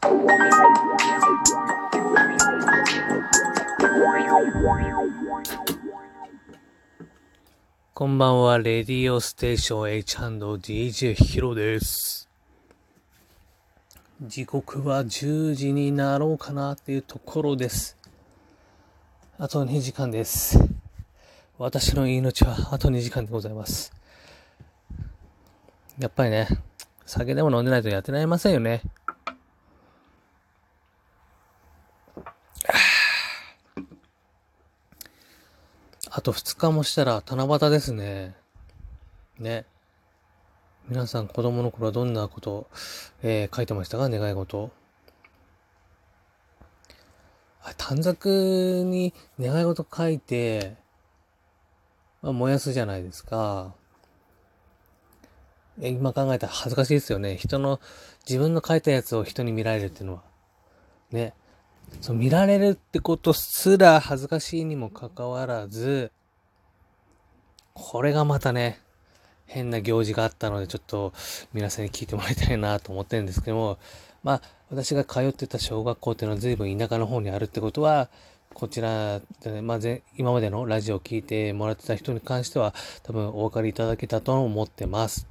こんばんは、レディオステーション H&DJ ヒロです。時刻は10時になろうかなっていうところです。あと2時間です。私の命はあと2時間でございます。やっぱりね、酒でも飲んでないとやってられませんよね。あと2日もしたら七夕ですね。ね。皆さん子供の頃はどんなこと、えー、書いてましたか？願い事。短冊に願い事書いて、まあ、燃やすじゃないですか。え今考えたら恥ずかしいですよね。人の、自分の書いたやつを人に見られるっていうのは。ね。そう、見られるってことすら恥ずかしいにもかかわらず、これがまたね、変な行事があったので、ちょっと皆さんに聞いてもらいたいなと思ってるんですけども、まあ、私が通ってた小学校っていうのは随分田舎の方にあるってことは、こちらで、ね、まあ、今までのラジオを聞いてもらってた人に関しては、多分お分かりいただけたと思ってます。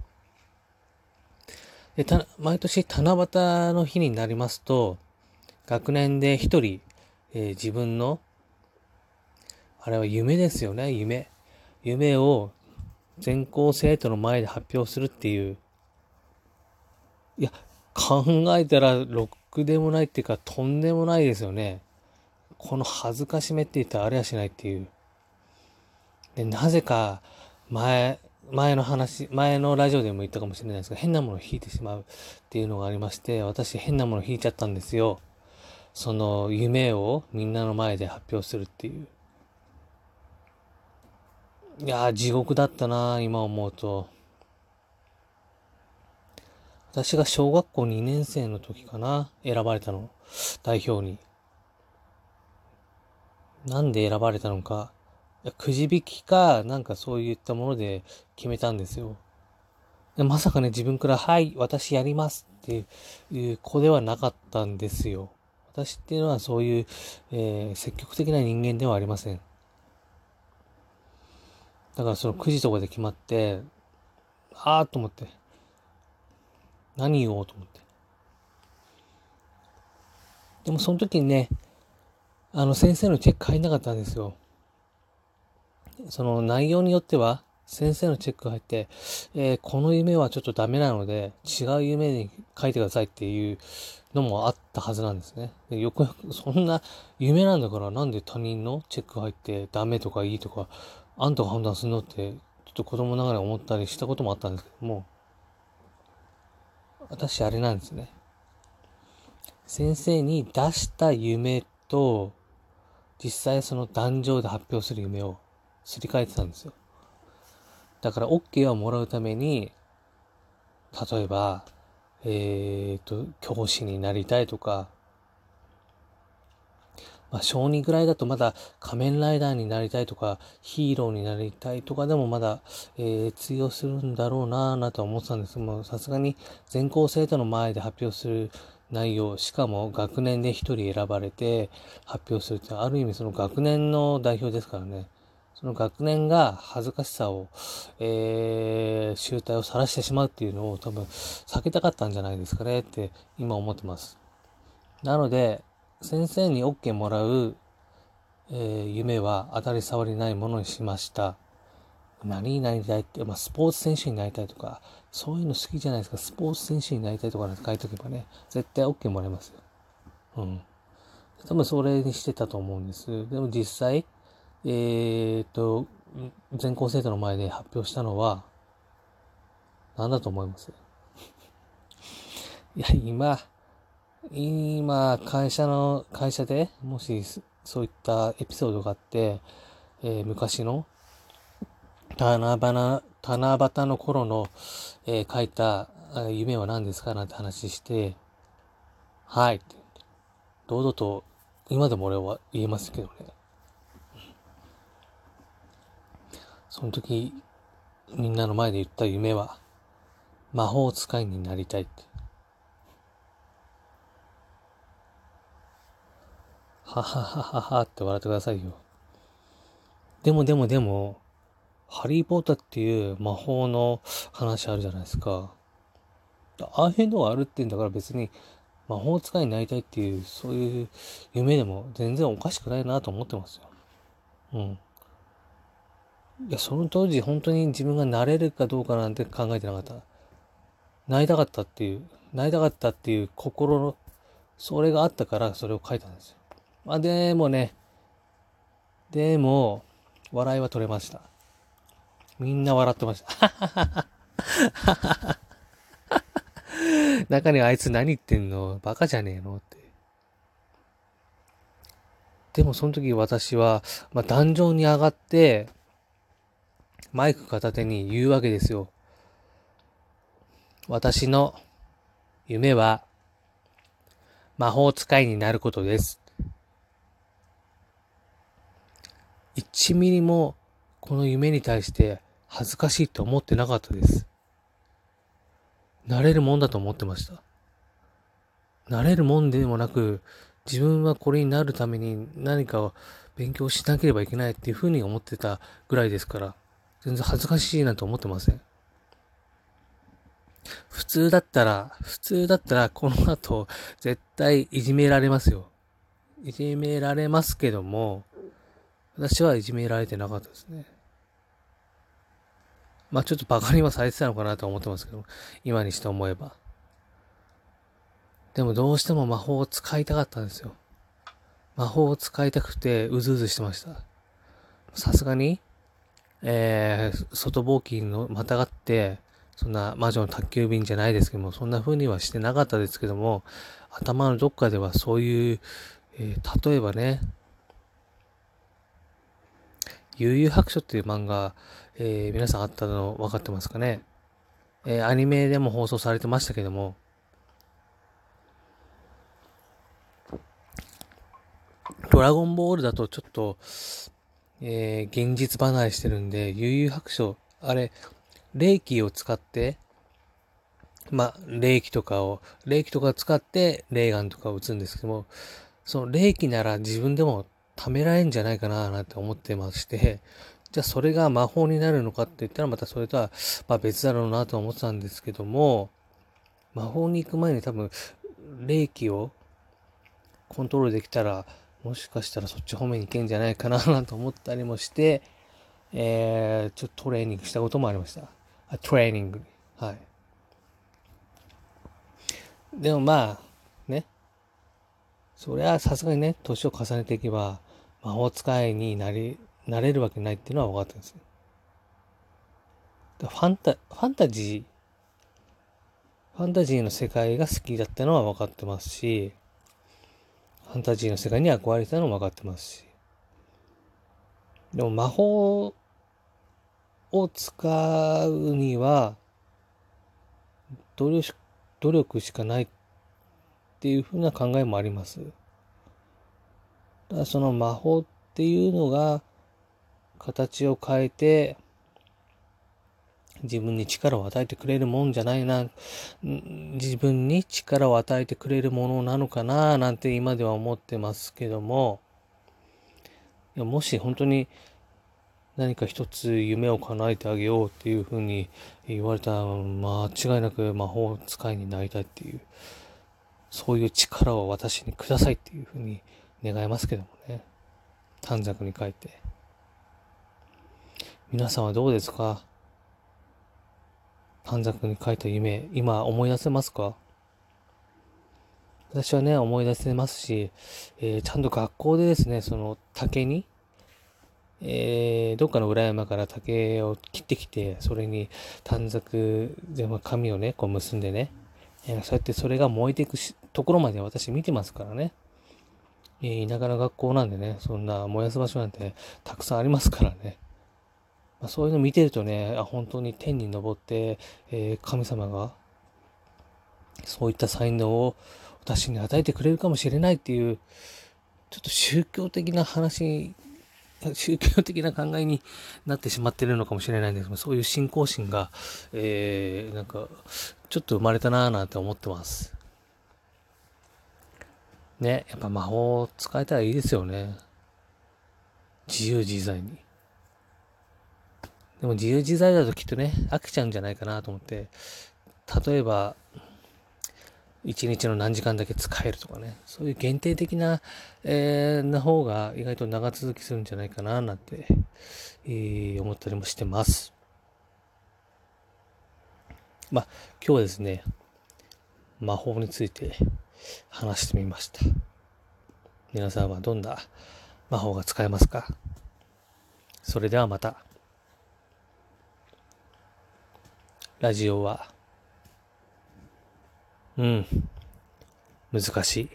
で、た、毎年七夕の日になりますと、学年で一人、えー、自分の、あれは夢ですよね、夢。夢を全校生徒の前で発表するっていう。いや、考えたら、ろくでもないっていうか、とんでもないですよね。この恥ずかしめって言ったらあれはしないっていう。で、なぜか、前、前の話、前のラジオでも言ったかもしれないですが、変なものを引いてしまうっていうのがありまして、私変なものを引いちゃったんですよ。その夢をみんなの前で発表するっていう。いやー、地獄だったな今思うと。私が小学校2年生の時かな選ばれたの。代表に。なんで選ばれたのか。くじ引きか、なんかそういったもので決めたんですよ。でまさかね、自分から、はい、私やりますっていう子ではなかったんですよ。私っていうのはそういう、えー、積極的な人間ではありません。だからその9時とかで決まって、あーと思って、何言おうと思って。でもその時にね、あの先生のチェック入んなかったんですよ。その内容によっては、先生のチェック入って、えー、この夢はちょっとダメなので、違う夢に書いてくださいっていうのもあったはずなんですね。よくよく、そんな夢なんだからなんで他人のチェック入ってダメとかいいとか、あんたが判断するのって、ちょっと子供ながら思ったりしたこともあったんですけども、私あれなんですね。先生に出した夢と、実際その壇上で発表する夢をすり替えてたんですよ。だから OK をもらうために、例えば、えっ、ー、と、教師になりたいとか、まあ、小児ぐらいだとまだ仮面ライダーになりたいとか、ヒーローになりたいとかでもまだ、えー、通用するんだろうなぁなとは思ってたんですけども、さすがに全校生徒の前で発表する内容、しかも学年で一人選ばれて発表するって、ある意味その学年の代表ですからね。その学年が恥ずかしさを、えー、集体を晒してしまうっていうのを多分避けたかったんじゃないですかねって今思ってます。なので、先生に OK もらう、えー、夢は当たり障りないものにしました。何になりたいって、まあ、スポーツ選手になりたいとか、そういうの好きじゃないですか。スポーツ選手になりたいとかなんて書いとけばね、絶対 OK もらえますよ。うん。多分それにしてたと思うんです。でも実際、えー、っと、全校生徒の前で発表したのは、何だと思います？いや、今、今、会社の、会社でもしそういったエピソードがあって、えー、昔の七夕七夕の頃の、えー、書いた夢は何ですかなんて話して、はいって。堂々と、今でも俺は言えますけどね。その時、みんなの前で言った夢は、魔法使いになりたいって。はははははって笑ってくださいよ。でもでもでも、ハリーポッターっていう魔法の話あるじゃないですか。ああいうのがあるってんだから別に魔法使いになりたいっていう、そういう夢でも全然おかしくないなと思ってますよ。うん。いや、その当時本当に自分がなれるかどうかなんて考えてなかった。なりたかったっていう、なりたかったっていう心の、それがあったからそれを書いたんですよ。まあでもね、でも、笑いは取れました。みんな笑ってました。中にあいつ何言ってんの？バカじゃねえの？って。でもその時私は、まあ、壇上に上がって、マイク片手に言うわけですよ。私の夢は魔法使いになることです。1ミリもこの夢に対して恥ずかしいと思ってなかったです。なれるもんだと思ってました。なれるもんでもなく、自分はこれになるために何かを勉強しなければいけないっていうふうに思ってたぐらいですから、全然恥ずかしいなと思ってません。普通だったら、普通だったらこの後絶対いじめられますよ。いじめられますけども、私はいじめられてなかったですね。まあちょっとバカにはされてたのかなと思ってますけど、今にして思えば。でもどうしても魔法を使いたかったんですよ。魔法を使いたくてうずうずしてました。さすがに、えー、外冒険のまたがって、そんな魔女の宅急便じゃないですけども、そんな風にはしてなかったですけども、頭のどっかではそういう、えー、例えばね、悠々白書っていう漫画、えー、皆さんあったの分かってますかね？えー、アニメでも放送されてましたけども、ドラゴンボールだとちょっと、えー、現実離れしてるんで、悠々白書、あれ、霊気を使って、まあ、霊気とかを、霊気とか使って霊眼とかを打つんですけども、その霊気なら自分でも貯められんじゃないかななんて思ってまして、じゃあそれが魔法になるのかって言ったらまたそれとは、ま、別だろうなと思ってたんですけども、魔法に行く前に多分、霊気をコントロールできたら、もしかしたらそっち方面に行けんじゃないかななんて思ったりもして、えー、ちょっとトレーニングしたこともありました。あトレーニング。はい。でもまあ、ね。それはさすがにね、年を重ねていけば、魔法使いになり、なれるわけないっていうのは分かってるんですよ。ファンタ、ファンタジー、ファンタジーの世界が好きだったのは分かってますし、ファンタジーの世界に憧れてたのも分かってますし。でも魔法を使うには、努力努力しかないっていうふうな考えもあります。だその魔法っていうのが形を変えて自分に力を与えてくれるもんじゃないな、自分に力を与えてくれるものなのかななんて今では思ってますけども、もし本当に何か一つ夢を叶えてあげようっていうふうに言われたら間違いなく魔法使いになりたいっていう、そういう力を私にくださいっていうふうに願いますけどもね。短冊に書いて。皆さんはどうですか？短冊に書いた夢、今思い出せますか？私はね、思い出せますし、えー、ちゃんと学校でですね、その竹に、えー、どっかの裏山から竹を切ってきて、それに短冊で紙をね、こう結んでね、えー、そうやってそれが燃えていくところまで私見てますからね。えー、田舎の学校なんでね、そんな燃やす場所なんてたくさんありますからね。まあ、そういうの見てるとね、あ本当に天に昇って、えー、神様がそういった才能を私に与えてくれるかもしれないっていう、ちょっと宗教的な話、宗教的な考えになってしまってるのかもしれないんですけど、そういう信仰心が、えー、なんか、ちょっと生まれたなぁなんて思ってます。ね、やっぱ魔法使えたらいいですよね。自由自在に。でも自由自在だときっとね、飽きちゃうんじゃないかなと思って、例えば、一日の何時間だけ使えるとかね、そういう限定的な、えー、な方が意外と長続きするんじゃないかななんて、えー、思ったりもしてます。まあ、今日はですね、魔法について話してみました。皆さんはどんな魔法が使えますか？それではまた。ラジオは、うん、難しい。